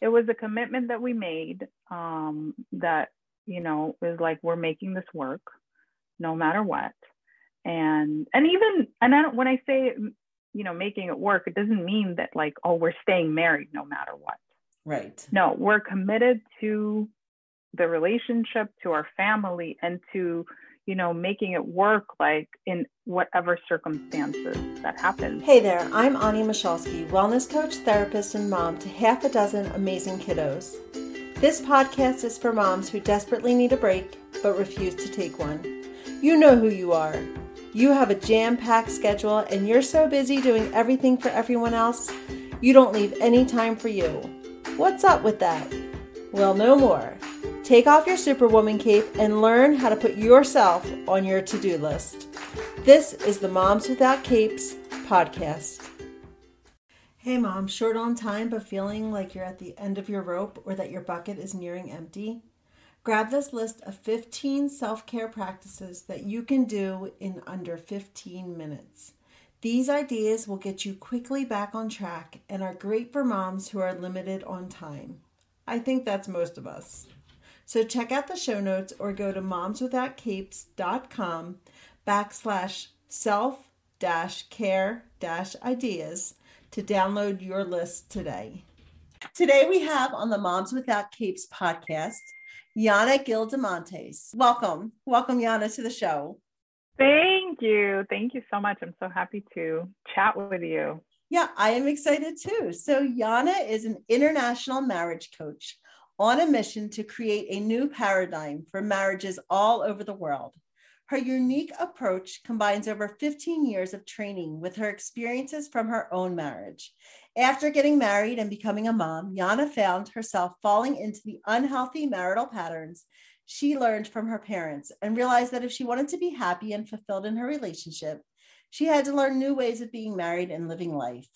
it was a commitment that we made um, that you know is like we're making this work no matter what. And and even and I don't, when i say you know making it work it doesn't mean that like oh we're staying married no matter what. Right. No we're committed to the relationship to our family and to you know making it work like in whatever circumstances that happens. hey there i'm ani michalski wellness coach therapist and mom to half a dozen amazing kiddos this podcast is for moms who desperately need a break but refuse to take one you know who you are you have a jam packed schedule and you're so busy doing everything for everyone else, you don't leave any time for you. What's up with that? Well, no more. Take off your Superwoman cape and learn how to put yourself on your to do list. This is the Moms Without Capes podcast. Hey, mom, short on time but feeling like you're at the end of your rope or that your bucket is nearing empty? Grab this list of 15 self care practices that you can do in under 15 minutes. These ideas will get you quickly back on track and are great for moms who are limited on time. I think that's most of us. So check out the show notes or go to momswithoutcapes.com backslash self dash care dash ideas to download your list today. Today we have on the Moms Without Capes podcast Yana Gildemontes. Welcome. Welcome, Yana, to the show. Thank you. Thank you so much. I'm so happy to chat with you. Yeah, I am excited too. So, Yana is an international marriage coach on a mission to create a new paradigm for marriages all over the world. Her unique approach combines over 15 years of training with her experiences from her own marriage. After getting married and becoming a mom, Yana found herself falling into the unhealthy marital patterns she learned from her parents and realized that if she wanted to be happy and fulfilled in her relationship, she had to learn new ways of being married and living life.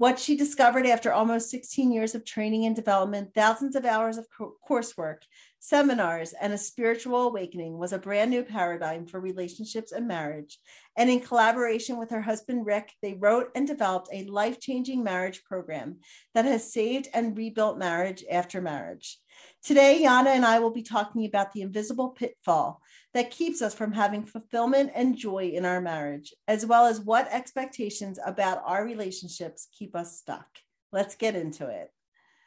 What she discovered after almost 16 years of training and development, thousands of hours of coursework, seminars, and a spiritual awakening was a brand new paradigm for relationships and marriage. And in collaboration with her husband, Rick, they wrote and developed a life changing marriage program that has saved and rebuilt marriage after marriage. Today, Yana and I will be talking about the invisible pitfall that keeps us from having fulfillment and joy in our marriage, as well as what expectations about our relationships keep us stuck. Let's get into it.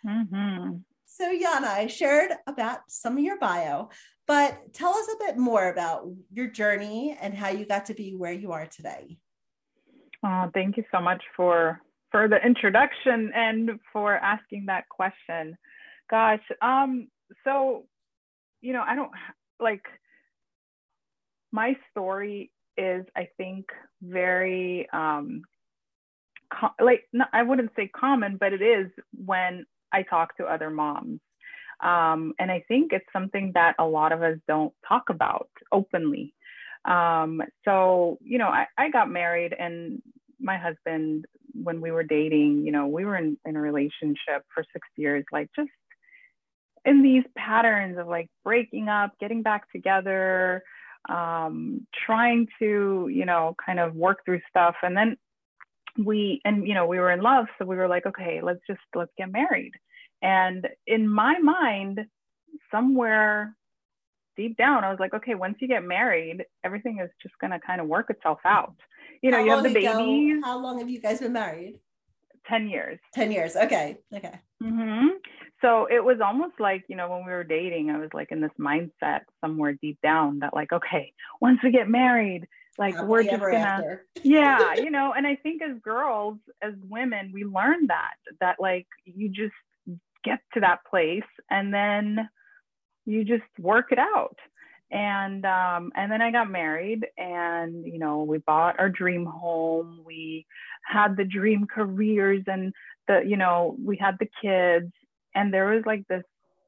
Mm-hmm. So, Yana, I shared about some of your bio, but tell us a bit more about your journey and how you got to be where you are today. Oh, thank you so much for for the introduction and for asking that question. Gosh, um, so you know, I don't like my story is I think very um co- like no, I wouldn't say common, but it is when I talk to other moms. Um, and I think it's something that a lot of us don't talk about openly. Um, so, you know, I, I got married and my husband, when we were dating, you know, we were in, in a relationship for six years, like just in these patterns of like breaking up, getting back together, um, trying to, you know, kind of work through stuff. And then we, and, you know, we were in love. So we were like, okay, let's just, let's get married. And in my mind, somewhere deep down, I was like, okay, once you get married, everything is just going to kind of work itself out. You know, how you have the ago, babies. How long have you guys been married? 10 years. 10 years. Okay. Okay. Mm-hmm so it was almost like you know when we were dating i was like in this mindset somewhere deep down that like okay once we get married like Happily we're just gonna yeah you know and i think as girls as women we learn that that like you just get to that place and then you just work it out. And um, and then I got married, and you know we bought our dream home. We had the dream careers, and the you know we had the kids, and there was like this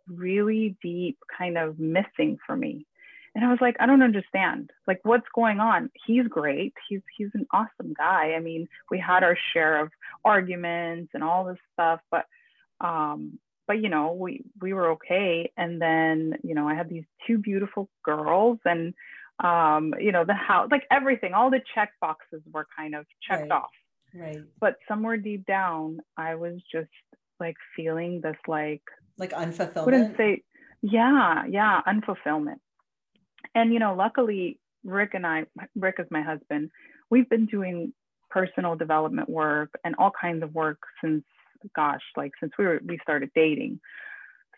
really deep kind of missing for me. And i was like i don't understand. Like what's going on? He's great. He's he's an awesome guy. I mean we had our share of arguments and all this stuff but um but you know we we were okay. And then you know i had these two beautiful girls and um you know the house like everything all the check boxes were kind of checked right. off. Right. But somewhere deep down i was just like feeling this like like unfulfillment. Wouldn't say yeah, yeah, unfulfillment. And you know, luckily Rick and I, Rick is my husband, we've been doing personal development work and all kinds of work since gosh, like since we were we started dating.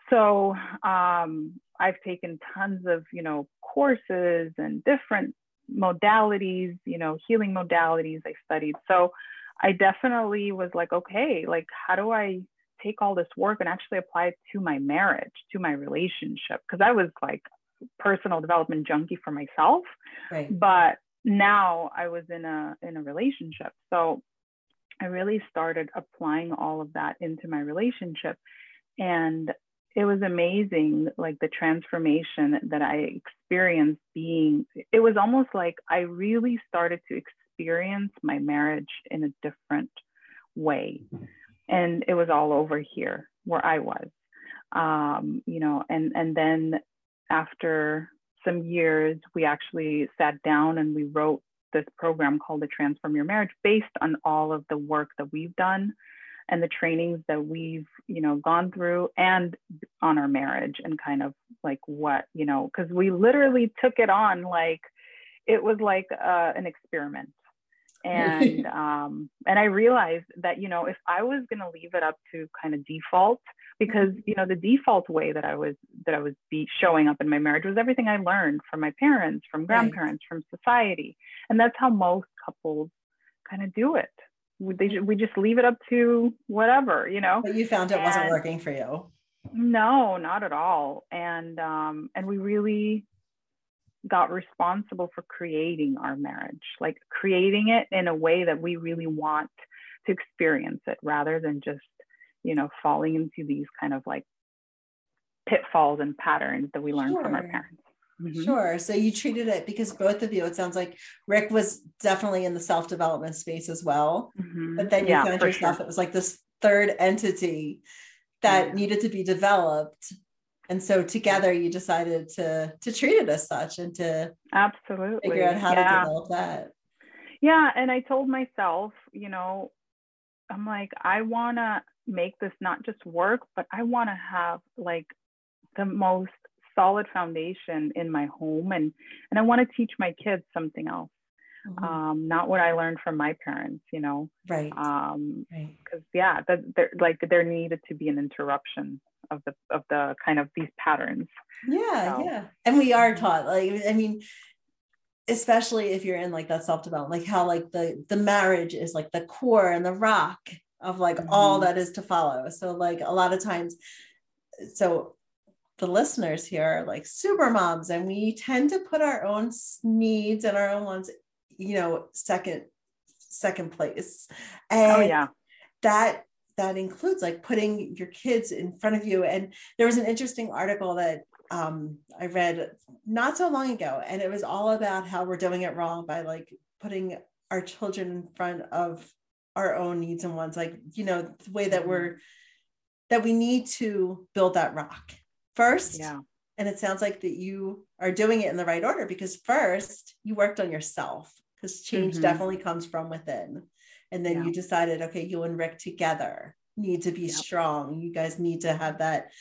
So um, I've taken tons of you know courses and different modalities, you know, healing modalities I studied. So I definitely was like, okay, like how do I take all this work and actually apply it to my marriage, to my relationship? Because I was like personal development junkie for myself, right. but now I was in a in a relationship. So I really started applying all of that into my relationship. And it was amazing, like the transformation that I experienced being, it was almost like I really started to experience my marriage in a different way. Mm-hmm. And it was all over here where I was. Um, you know, and and then after some years, we actually sat down and we wrote this program called the Transform Your Marriage based on all of the work that we've done and the trainings that we've, you know, gone through and on our marriage and kind of like what, you know, because we literally took it on like it was like uh, an experiment. And um, and I realized that you know if I was gonna leave it up to kind of default because you know the default way that i was that i was be showing up in my marriage was everything i learned from my parents from grandparents right. from society. And that's how most couples kind of do it. We, they, we just leave it up to whatever you know? But you found it and wasn't working for you. No not at all. And um and we really got responsible for creating our marriage like creating it in a way that we really want to experience it rather than just you know, falling into these kind of like pitfalls and patterns that we learn sure. from our parents. Mm-hmm. Sure. So you treated it because both of you, it sounds like Rick was definitely in the self development space as well. Mm-hmm. But then you yeah, found yourself, sure. it was like this third entity that yeah. needed to be developed. And so together you decided to to treat it as such and to absolutely figure out how yeah. to develop that. Yeah. And I told myself, you know, I'm like, I wanna make this not just work, but I want to have like the most solid foundation in my home and and I want to teach my kids something else. Mm-hmm. Um, not what I learned from my parents, you know. Right. Um, because right. yeah, that there like there needed to be an interruption of the of the kind of these patterns. Yeah, so. yeah. And we are taught, like, I mean, especially if you're in like that self-development, like how like the the marriage is like the core and the rock of like mm-hmm. all that is to follow. So like a lot of times, so the listeners here are like super moms, and we tend to put our own needs and our own wants, you know, second second place. Oh, and oh yeah, that that includes like putting your kids in front of you. And there was an interesting article that um, I read not so long ago, and it was all about how we're doing it wrong by like putting our children in front of our own needs and wants like you know the way that we're mm-hmm. that we need to build that rock first yeah and it sounds like that you are doing it in the right order because first you worked on yourself because change mm-hmm. definitely comes from within and then yeah. you decided okay you and rick together need to be yep. strong you guys need to have that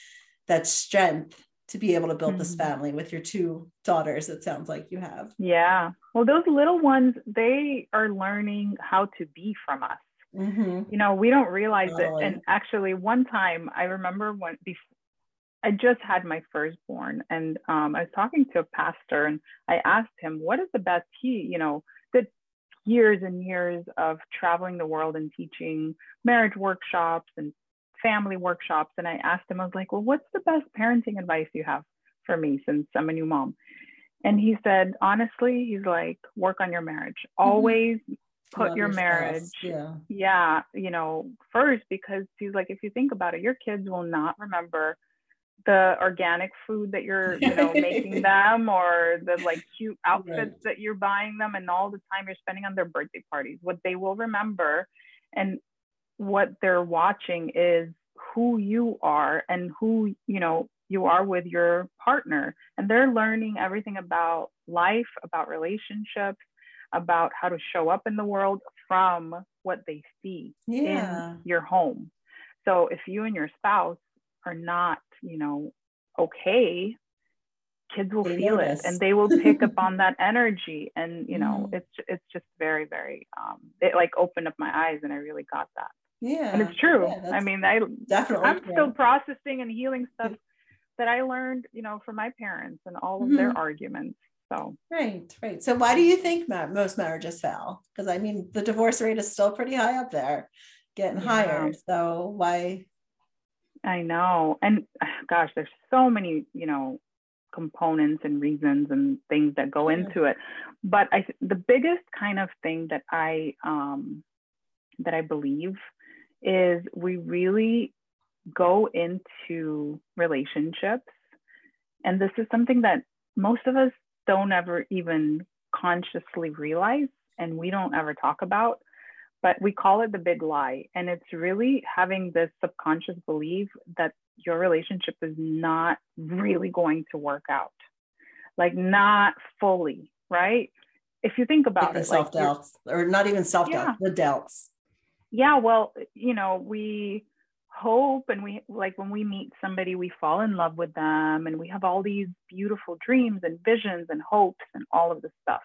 that strength to be able to build mm-hmm. this family with your two daughters it sounds like you have yeah well those little ones they are learning how to be from us mm-hmm. you know we don't realize totally. it and actually one time i remember when before I just had my firstborn, and um, I was talking to a pastor, and I asked him, "What is the best?" He, you know, years and years of traveling the world and teaching marriage workshops and family workshops and I asked him, I was like, well, what's the best parenting advice you have for me since I'm a new mom? And he said, honestly, he's like, work on your marriage. Mm-hmm. Always mm-hmm. put Love your, your marriage, yeah. yeah, you know, first, because he's like, if you think about it, your kids will not remember the organic food that you're you know making them or the like cute outfits right. that you're buying them and all the time you're spending on their birthday parties what they will remember and what they're watching is who you are and who you know you are with your partner and they're learning everything about life about relationships about how to show up in the world from what they see yeah. in your home So if you and your spouse are not, you know, okay, kids will They feel notice. it and they will pick up on that energy. And you know, Mhm. it's it's just very, very um it like opened up my eyes and I really got that. Yeah. And it's true. Yeah, I mean, I definitely I'm true. still processing and healing stuff that I learned, you know, from my parents and all of their Mhm. arguments. So Right, right. So why do you think most marriages fail? Because I mean, the divorce rate is still pretty high up there, getting Yeah. higher. So why? I know. And gosh, there's so many, you know, components and reasons and things that go Yeah. into it. But I the biggest kind of thing that I um that I believe is we really go into relationships and this is something that most of us don't ever even consciously realize and we don't ever talk about but we call it the big lie and it's really having this subconscious belief that your relationship is not really going to work out like not fully right if you think Like about the it like self doubts, or not even self Yeah. doubts, the doubts. yeah well you know we hope and we like when we meet somebody we fall in love with them and we have all these beautiful dreams and visions and hopes and all of this stuff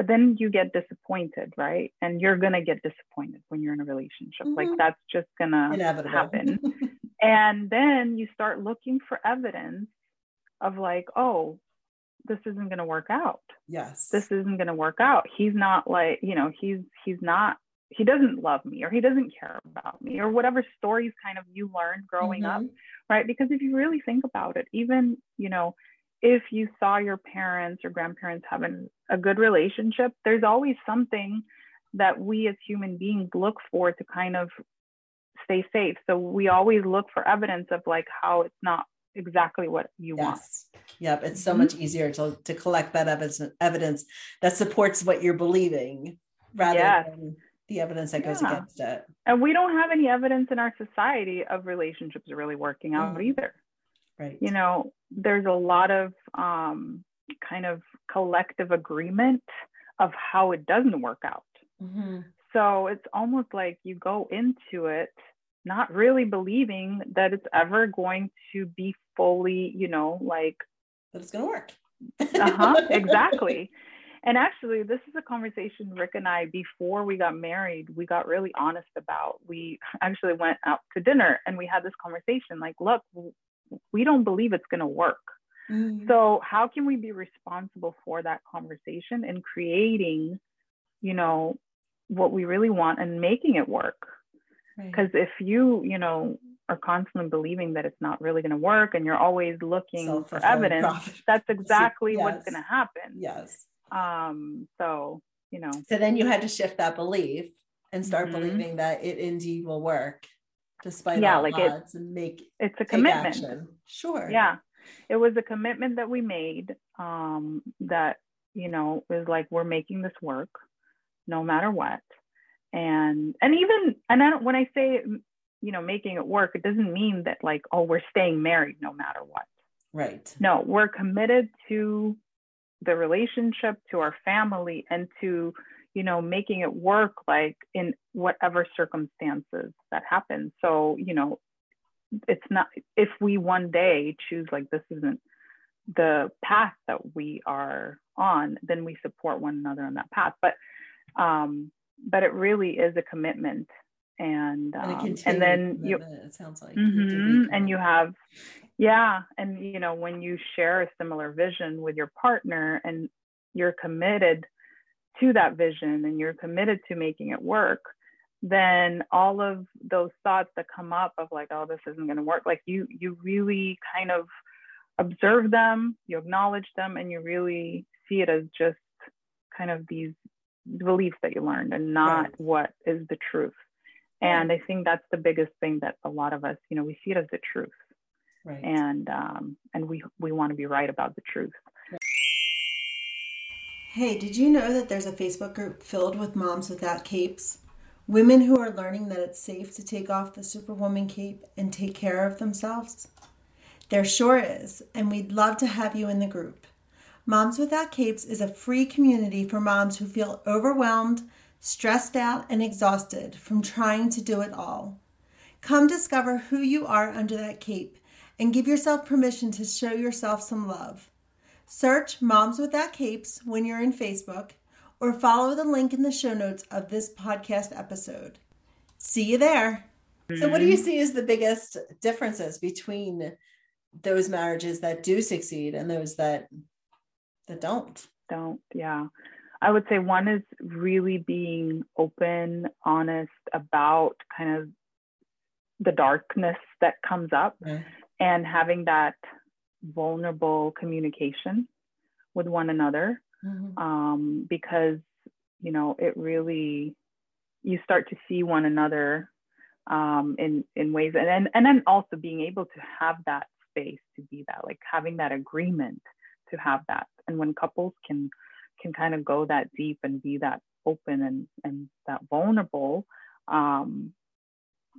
but then you get disappointed right? And you're gonna get disappointed when you're in a relationship. Like Mhm. that's just gonna happen. And then you start looking for evidence of like oh this isn't going to work out. Yes. this isn't going to work out. He's not like you know he's he's not he doesn't love me or he doesn't care about me or whatever stories kind of you learned growing up Mhm. right? Because if you really think about it even you know if you saw your parents or grandparents having a good relationship there's always something that we as human beings look for to kind of stay safe so we always look for evidence of like how it's not exactly what you want Yes. Yep. It's so Mhm. much easier to, to collect that evidence, evidence that supports what you're believing rather Yes. than the evidence that goes Yeah. against it. and we don't have any evidence in our society of relationships really working out Mm. either Right. you know there's a lot of um, kind of collective agreement of how it doesn't work out Mhm. so it's almost like you go into it not really believing that it's ever going to be fully you know like that it's going to work. uh-huh exactly and actually this is a conversation rick and i before we got married we got really honest about we actually went out to dinner and we had this conversation like look we don't believe it's going to work Mhm. so how can we be responsible for that conversation and creating you know what we really want and making it work Right. because if you you know are constantly believing that it's not really going to work and you're always looking for evidence prophecy. that's exactly what's going to happen Yes. um so you know So then you had to shift that belief and start Mhm. believing that it indeed will work despite Yeah, like it- and make it's a commitment action. Sure. yeah it was a commitment that we made um that you know is like we're making this work no matter what and and even and I don't, when i say you know making it work it doesn't mean that like oh we're staying married no matter what Right. no we're committed to the relationship to our family and to you know making it work like in whatever circumstances that happen. So you know it's not if we one day choose like this isn't the path that we are on then we support one another on that path. But um but it really is a commitment and And, um, and continued then you it sounds like. Mhm, and you have yeah and you know when you share a similar vision with your partner and you're committed to that vision and you're committed to making it work then all of those thoughts that come up of like oh this isn't going to work like you you really kind of observe them you acknowledge them and you really see it as just kind of these beliefs that you learned and not Right. what is the truth and i think that's the biggest thing that a lot of us you know we see it as the truth right. and um and we we want to be right about the truth Hey, did you know that there's a Facebook group filled with moms without capes? Women who are learning that it's safe to take off the Superwoman cape and take care of themselves? There sure is, and we'd love to have you in the group. Moms Without Capes is a free community for moms who feel overwhelmed, stressed out, and exhausted from trying to do it all. Come discover who you are under that cape and give yourself permission to show yourself some love. Search Moms Without Capes when you're in Facebook or follow the link in the show notes of this podcast episode. See you there. So, what do you see as the biggest differences between those marriages that do succeed and those that that don't? Don't, yeah. I would say one is really being open, honest about kind of the darkness that comes up mm-hmm. and having that vulnerable communication with one another mm-hmm. um, because you know it really you start to see one another um, in in ways and, and and then also being able to have that space to be that like having that agreement to have that and when couples can can kind of go that deep and be that open and and that vulnerable um,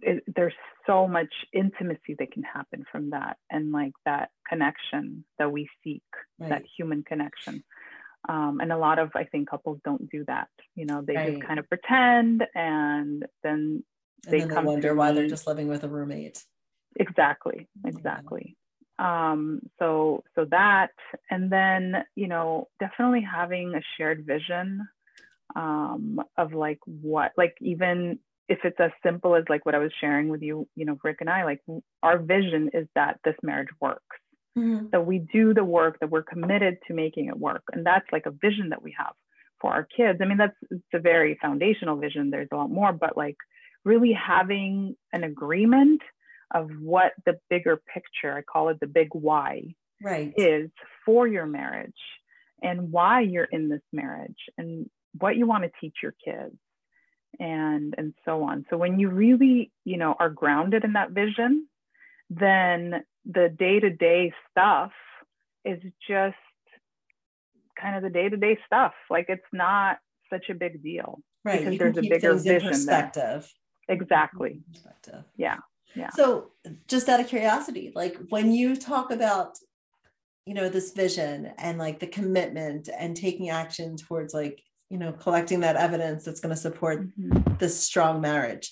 it, there's so much intimacy that can happen from that and like that connection that we seek right. that human connection um, and a lot of i think couples don't do that you know they right. just kind of pretend and then they, and then they wonder why they're just living with a roommate exactly exactly yeah. um, so so that and then you know definitely having a shared vision um, of like what like even if it's as simple as like what I was sharing with you, you know, Rick and I, like our vision is that this marriage works. Mm-hmm. That we do the work, that we're committed to making it work. And that's like a vision that we have for our kids. I mean, that's it's a very foundational vision. There's a lot more, but like really having an agreement of what the bigger picture, I call it the big why, right. is for your marriage and why you're in this marriage and what you want to teach your kids and and so on. So when you really you know are grounded in that vision then the day-to-day stuff is just kind of the day-to-day stuff. Like it's not such a big deal right because there's a bigger vision perspective. There. exactly mm-hmm, perspective. Yeah yeah. So just out of curiosity like when you talk about you know this vision and like the commitment and taking action towards like you know collecting that evidence that's going to support mm-hmm. this strong marriage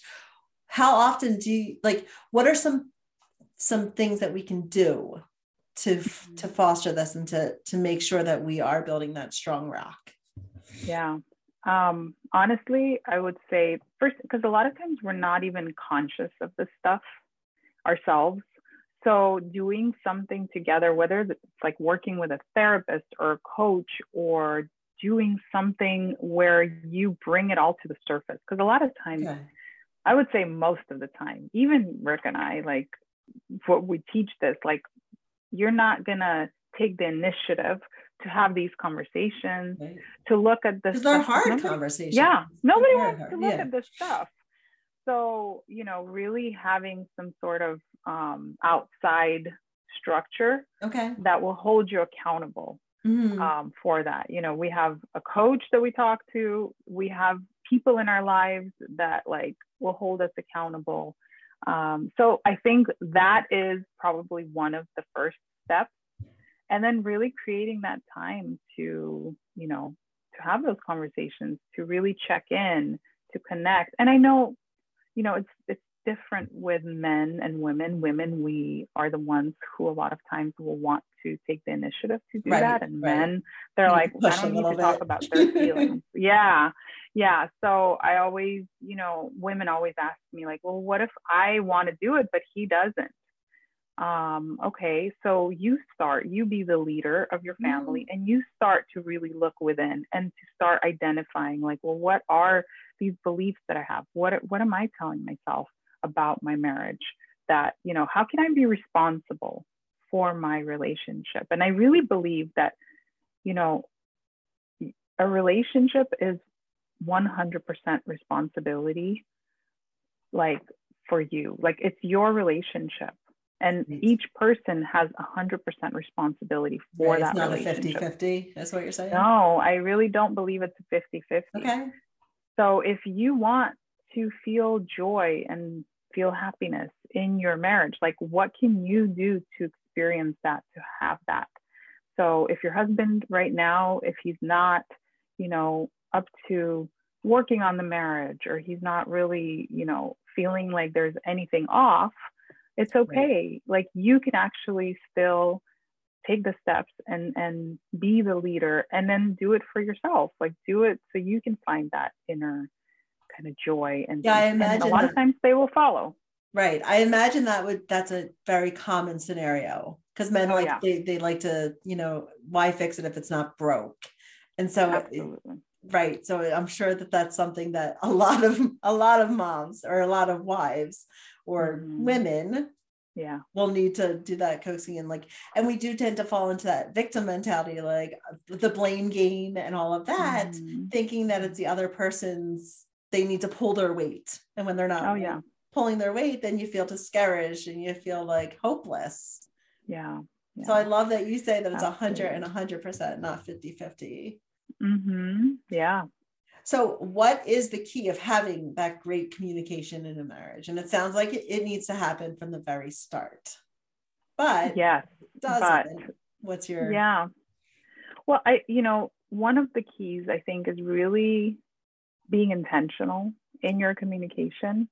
how often do you like what are some some things that we can do to mm-hmm. to foster this and to to make sure that we are building that strong rock yeah um honestly i would say first because a lot of times we're not even conscious of this stuff ourselves so doing something together whether it's like working with a therapist or a coach or doing something where you bring it all to the surface. Because a lot of times, okay. I would say most of the time, even Rick and I, like what we teach this, like you're not gonna take the initiative to have these conversations, right. to look at this. Because they're hard nobody, conversations. Yeah, nobody wants hard. to look yeah. at this stuff. So you know, really having some sort of um, outside structure okay. that will hold you accountable mm-hmm. um, for that. You know, we have a coach that we talk to, we have people in our lives that like will hold us accountable. Um, so I think that is probably one of the first steps. And then really creating that time to, you know, to have those conversations, to really check in, to connect. And I know, you know, it's it's different with men and women. Women, we are the ones who a lot of times will want to take the initiative to do right, that. And right. men, they're like, I don't need to bit. talk about their feelings. yeah. Yeah. So I always, you know, women always ask me, like, well, what if I want to do it, but he doesn't? Um, okay, so you start, you be the leader of your family, mm. and you start to really look within and to start identifying, like, well, what are these beliefs that I have? What what am I telling myself? About my marriage that you know how can i be responsible for my relationship? And i really believe that you know a relationship is 100% responsibility like for you. Like it's your relationship. And each person has 100% responsibility for right, that it's not relationship. a 50-50 that's what you're saying? No i really don't believe it's a 50-50 okay. So if you want to feel joy and feel happiness in your marriage like what can you do to experience that to have that so if your husband right now if he's not you know up to working on the marriage or he's not really, you know, feeling like there's anything off, it's okay. Right. Like you can actually still take the steps and and be the leader and then do it for yourself. Like do it so you can find that inner kind of joy and, yeah, I imagine a lot that. of times they will follow. Right. I imagine that would that's a very common scenario because men oh, like yeah. they, they like to, you know, why fix it if it's not broke? And so Absolutely right so i'm sure that that's something that a lot of a lot of moms or a lot of wives or mm-hmm. women yeah we'll need to do that coaxing and like and we do tend to fall into that victim mentality like the blame game and all of that mm-hmm. thinking that it's the other person's they need to pull their weight and when they're not oh yeah pulling their weight then you feel discouraged and you feel like hopeless yeah, yeah. so i love that you say that it's a 100 and 100% not 50 50 Mm-hmm. Yeah. So, what is the key of having that great communication in a marriage? And it sounds like it, it needs to happen from the very start. But yes, does but, What's your yeah? Well, I you know one of the keys I think is really being intentional in your communication.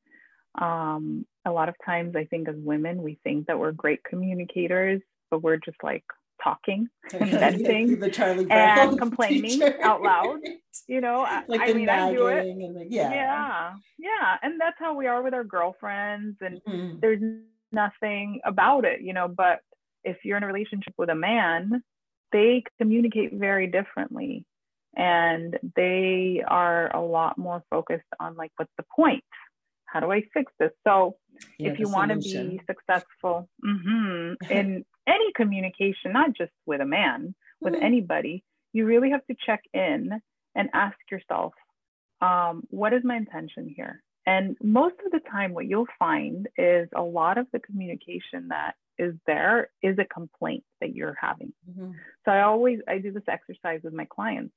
Um, a lot of times, I think as women, we think that we're great communicators, but we're just like talking and venting and complaining teacher. out loud. You know, like I, mean, I do it. The, yeah. Yeah. Yeah. And that's how we are with our girlfriends. And mm-hmm. there's nothing about it, you know. But if you're in a relationship with a man, they communicate very differently. And they are a lot more focused on like, what's the point? How do I fix this? So yeah, if you want to be successful mm-hmm, in any communication, not just with a man, with mm-hmm. anybody, you really have to check in and ask yourself, um, what is my intention here? And most of the time, what you'll find is a lot of the communication that is there is a complaint that you're having. Mm-hmm. So I always I do this exercise with my clients.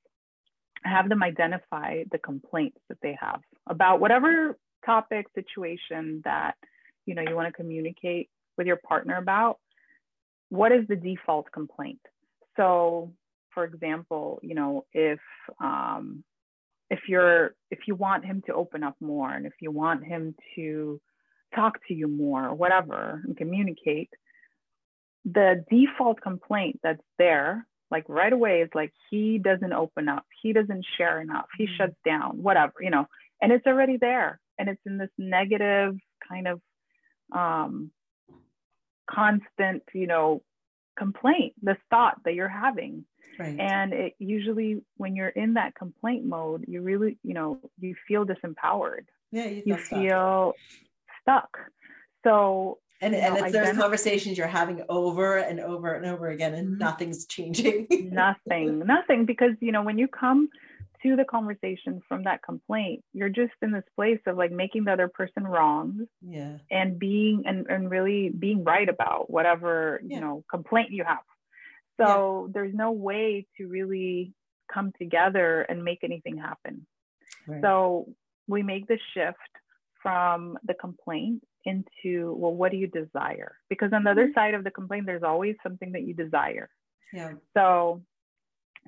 Have them identify the complaints that they have about whatever topic situation that you know you want to communicate with your partner about what is the default complaint? So, for example, you know, if um, if you're if you want him to open up more, and if you want him to talk to you more, or whatever, and communicate, the default complaint that's there, like right away, is like he doesn't open up, he doesn't share enough, he mm-hmm. shuts down, whatever, you know, and it's already there, and it's in this negative kind of um, constant, you know, complaint, this thought that you're having. Right. And it usually, when you're in that complaint mode, you really, you know, you feel disempowered. Yeah, you you feel stuck. So, and, and it's those conversations you're having over and over and over again, and mm-hmm. nothing's changing. nothing, nothing, because you know when you come to the conversation from that complaint you're just in this place of like making the other person wrong yeah and being and, and really being right about whatever yeah. you know complaint you have so yeah. there's no way to really come together and make anything happen right. so we make the shift from the complaint into well what do you desire because on the other mm-hmm. side of the complaint there's always something that you desire yeah so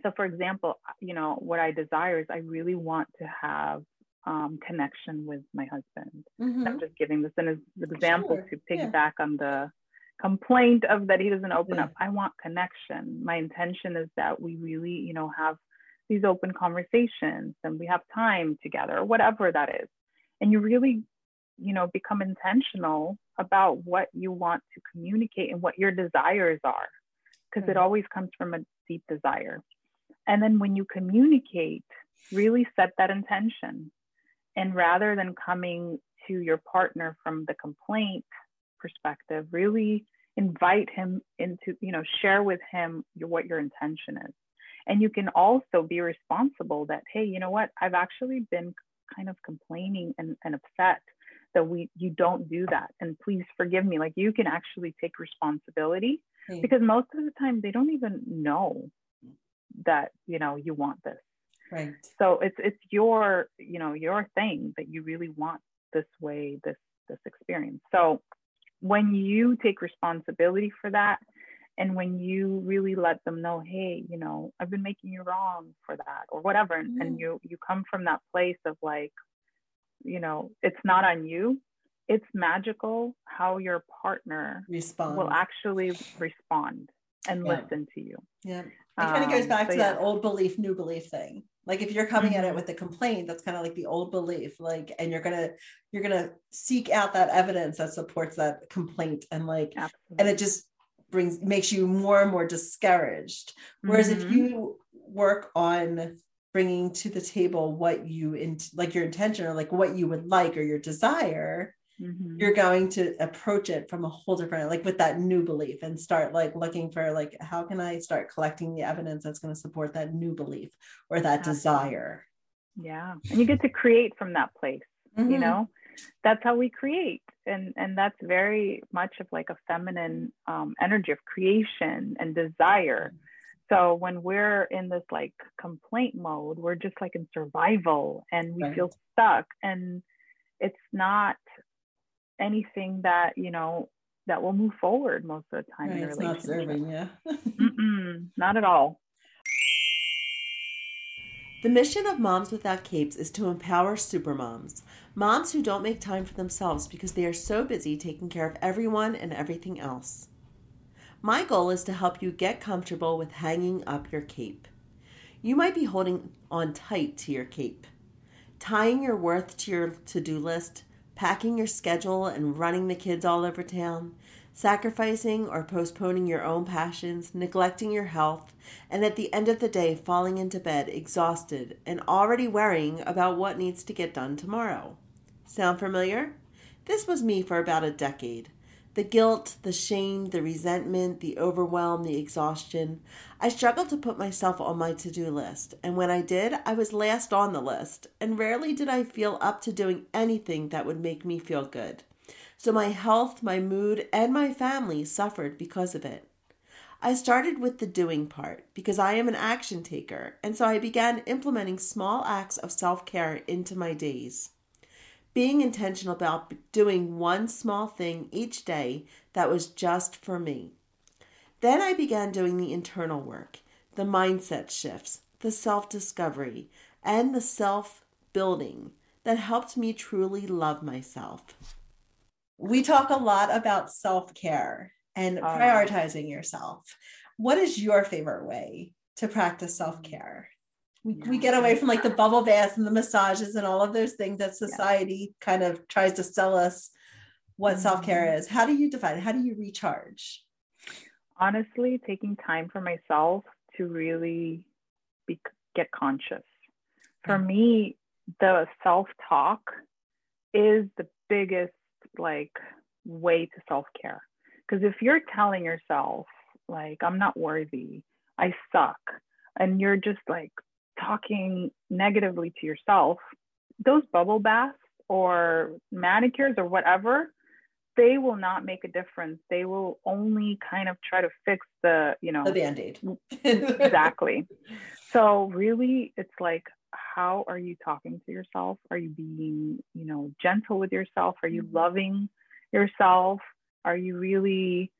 so for example you know what i desire is i really want to have um, connection with my husband mm-hmm. i'm just giving this an example sure. to piggyback yeah. on the complaint of that he doesn't open yeah. up i want connection my intention is that we really you know have these open conversations and we have time together or whatever that is and you really you know become intentional about what you want to communicate and what your desires are because it always comes from a deep desire and then when you communicate, really set that intention. And rather than coming to your partner from the complaint perspective, really invite him into, you know, share with him your, what your intention is. And you can also be responsible that, hey, you know what, I've actually been kind of complaining and, and upset that we you don't do that. And please forgive me like you can actually take responsibility because most of the time they don't even know that you know you want this. Right. So it's it's your you know your thing that you really want this way this this experience. So when you take responsibility for that and when you really let them know hey you know i've been making you wrong for that or whatever and, and you you come from that place of like you know it's not on you it's magical how your partner respond will actually respond and Yeah. listen to you yeah it kind of goes Um, back so to yeah. that old belief new belief thing like if you're coming at it Mhm. with a complaint that's kind of like the old belief like and you're gonna you're gonna seek out that evidence that supports that complaint and like and it just brings makes you more and more discouraged whereas if Mhm. you work on bringing to the table what you in like your intention or like what you would like or your desire Mhm. you're going to approach it from a whole different like with that new belief and start like looking for like how can i start collecting the evidence that's going to support that new belief or that Absolutely. desire yeah and you get to create from that place you Mhm. know that's how we create and and that's very much of like a feminine um, energy of creation and desire so when we're in this like complaint mode we're just like in survival and we feel stuck. And it's not anything that you know that will move forward most of the time right in a it's not serving yeah not at all. The mission of Moms Without Capes is to empower supermoms, moms who don't make time for themselves because they are so busy taking care of everyone and everything else. My goal is to help you get comfortable with hanging up your cape. You might be holding on tight to your cape, tying your worth to your to do list, packing your schedule and running the kids all over town, sacrificing or postponing your own passions, neglecting your health, and at the end of the day, falling into bed exhausted and already worrying about what needs to get done tomorrow. Sound familiar? This was me for about a decade. The guilt, the shame, the resentment, the overwhelm, the exhaustion. I struggled to put myself on my to do list, and when I did, I was last on the list, and rarely did I feel up to doing anything that would make me feel good. So my health, my mood, and my family suffered because of it. I started with the doing part because I am an action taker, and so I began implementing small acts of self care into my days. Being intentional about doing one small thing each day that was just for me. Then I began doing the internal work, the mindset shifts, the self discovery, and the self building that helped me truly love myself. We talk a lot about self care and Oh. prioritizing yourself. What is your favorite way to practice self care? We, we get away from like the bubble baths and the massages and all of those things that society kind of tries to sell us what self care is. How do you define it? How do you recharge? honestly taking time for myself to really be, get conscious for Mm. me the self-talk is the biggest like way to self-care because if you're telling yourself like i'm not worthy i suck and you're just like talking negatively to yourself those bubble baths or manicures or whatever they will not make a difference. They will only kind of try to fix the you know The band aid. exactly. So really it's like how are you talking to yourself? Are you being you know gentle with yourself? Are you Mhm. loving yourself? Are you really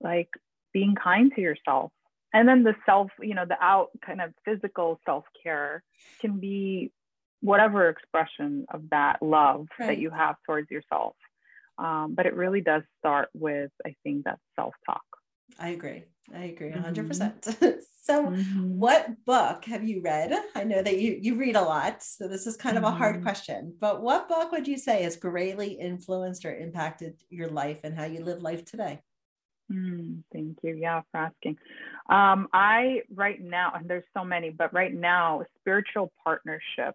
like being kind to yourself and then the self you know the out kind of physical self-care can be whatever expression of that love Right. that you have towards yourself um, but it really does start with i think that self-talk I agree. I agree Mhm. 100%. percent so, Mhm. what book have you read? I know that you you read a lot, so this is kind of a hard Mhm. question. But what book would you say has greatly influenced or impacted your life and how you live life today? Mm, thank you. Yeah, for asking. Um, I right now, and there's so many, but right now, Spiritual Partnership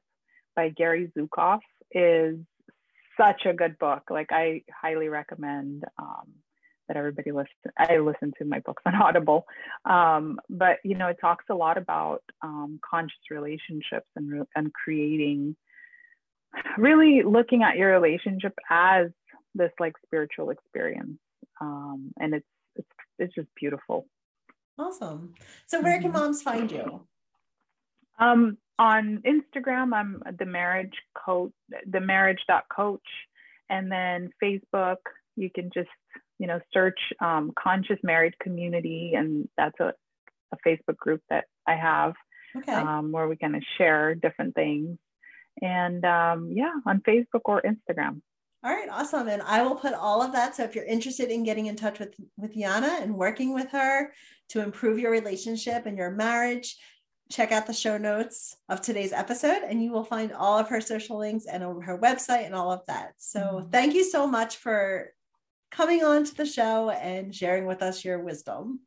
by Gary Zukav is such a good book. Like I highly recommend um, that everybody listen. I listen to my books on Audible, um, but you know, it talks a lot about um, conscious relationships and re- and creating, really looking at your relationship as this like spiritual experience, um, and it's it's just beautiful. Awesome. So, where can Mhm. moms find you? Um, on Instagram, I'm the marriage coach, the marriage.coach. And then Facebook, you can just, you know, search um, Conscious Married Community, and that's a, a Facebook group that I have okay. um, where we kind of share different things. And um, yeah, on Facebook or Instagram. All right, awesome. And I will put all of that. So if you're interested in getting in touch with, with Yana and working with her to improve your relationship and your marriage, check out the show notes of today's episode and you will find all of her social links and her website and all of that. So mm-hmm. thank you so much for coming on to the show and sharing with us your wisdom.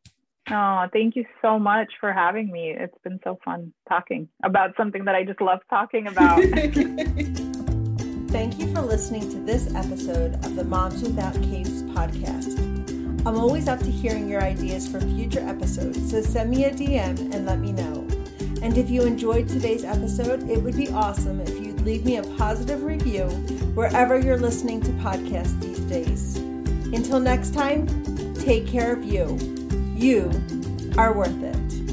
Oh, thank you so much for having me. It's been so fun talking about something that I just love talking about. thank you for listening to this episode of the Moms Without Capes podcast. I'm always up to hearing your ideas for future episodes, so send me a DM and let me know. And if you enjoyed today's episode, it would be awesome if you'd leave me a positive review wherever you're listening to podcasts these days. Until next time, take care of you. You are worth it.